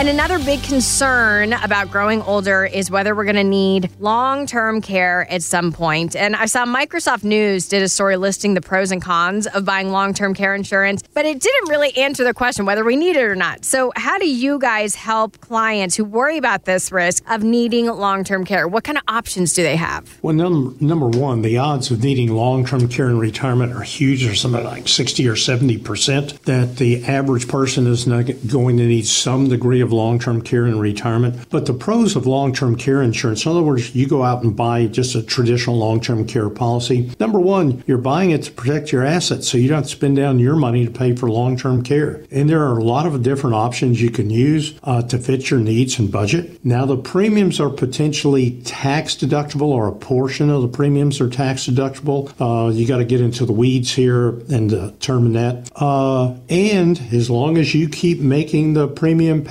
And another big concern about growing older is whether we're going to need long term care at some point. And I saw Microsoft News did a story listing the pros and cons of buying long term care insurance, but it didn't really answer the question whether we need it or not. So, how do you guys help clients who worry about this risk of needing long term care? What kind of options do they have? Well, num- number one, the odds of needing long term care in retirement are huge. There's something like 60 or 70% that the average person is not going to need some degree of long term care and retirement. But the pros of long term care insurance, in other words, you go out and buy just a traditional long term care policy. Number one, you're buying it to protect your assets so you don't spend down your money to pay for long term care. And there are a lot of different options you can use uh, to fit your needs and budget. Now, the premiums are potentially tax deductible or a portion of the premiums are tax deductible. Uh, you got to get into the weeds here and determine that. Uh, and as long as you keep making the premium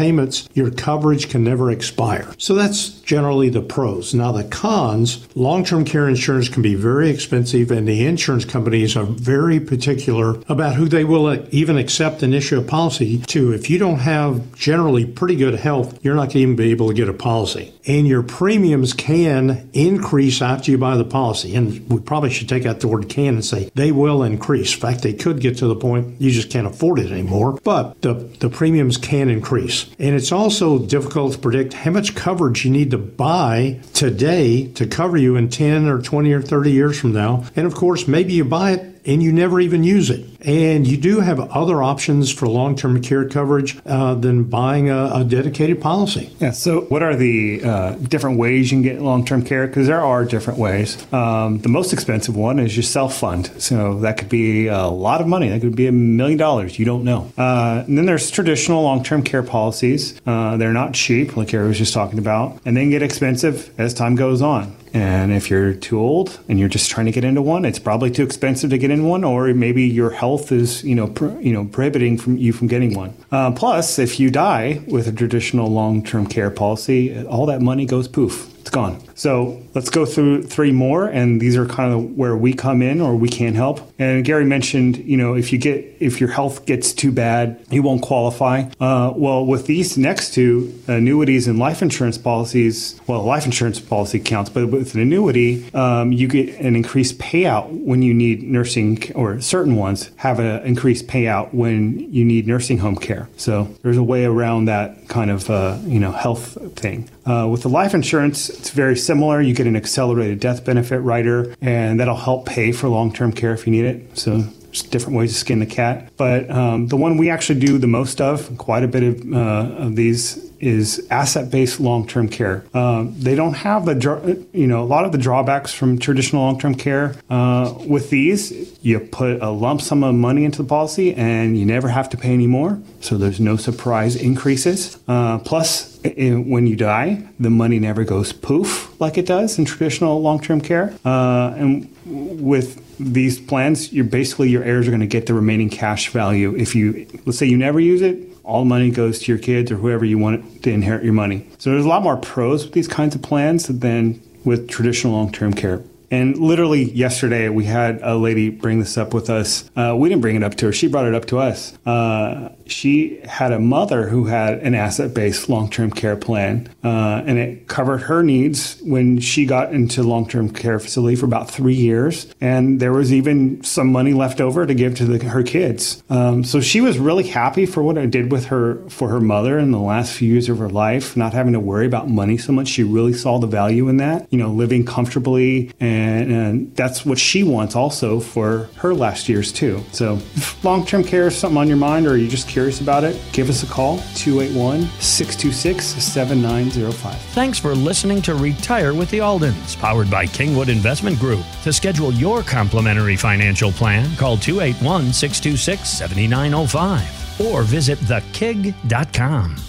your coverage can never expire. So that's generally the pros. Now, the cons long term care insurance can be very expensive, and the insurance companies are very particular about who they will even accept and issue a policy to. If you don't have generally pretty good health, you're not going to even be able to get a policy. And your premiums can increase after you buy the policy. And we probably should take out the word can and say they will increase. In fact, they could get to the point you just can't afford it anymore, but the, the premiums can increase. It's also difficult to predict how much coverage you need to buy today to cover you in 10 or 20 or 30 years from now. And of course, maybe you buy it and you never even use it. And you do have other options for long term care coverage uh, than buying a, a, dedicated policy. Yeah. So, what are the uh, different ways you can get long term care? Because there are different ways. Um, the most expensive one is your self fund. So, that could be a lot of money. That could be a million dollars. You don't know. Uh, and then there's traditional long term care policies. Uh, they're not cheap, like Gary was just talking about, and then get expensive as time goes on. And if you're too old and you're just trying to get into one, it's probably too expensive to get in one, or maybe your health is, you know, you know, prohibiting from you from getting one. Uh, plus, if you die with a traditional long-term care policy, all that money goes poof. It's gone. So let's go through three more, and these are kind of where we come in or we can help. And Gary mentioned, you know, if you get if your health gets too bad, you won't qualify. Uh, well, with these next two annuities and life insurance policies, well, life insurance policy counts, but with an annuity, um, you get an increased payout when you need nursing, or certain ones have an increased payout when you need nursing home care. So there's a way around that kind of uh, you know health thing. Uh, with the life insurance, it's very similar. You get an accelerated death benefit rider, and that'll help pay for long term care if you need it. So different ways to skin the cat. But um, the one we actually do the most of, quite a bit of, uh, of these, is asset-based long-term care. Um, they don't have the, you know, a lot of the drawbacks from traditional long-term care. Uh, with these, you put a lump sum of money into the policy, and you never have to pay any more. So there's no surprise increases. Uh, plus, when you die, the money never goes poof like it does in traditional long-term care. Uh, and with these plans, you're basically your heirs are going to get the remaining cash value. If you let's say you never use it, all money goes to your kids or whoever you want to inherit your money. So there's a lot more pros with these kinds of plans than with traditional long-term care. And literally yesterday, we had a lady bring this up with us. Uh, we didn't bring it up to her; she brought it up to us. Uh, she had a mother who had an asset-based long-term care plan, uh, and it covered her needs when she got into long-term care facility for about three years. And there was even some money left over to give to the, her kids. Um, so she was really happy for what I did with her for her mother in the last few years of her life, not having to worry about money so much. She really saw the value in that, you know, living comfortably and and, and that's what she wants also for her last years too. So, long term care is something on your mind or you're just curious about it, give us a call 281 626 7905. Thanks for listening to Retire with the Aldens, powered by Kingwood Investment Group. To schedule your complimentary financial plan, call 281 626 7905 or visit thekig.com.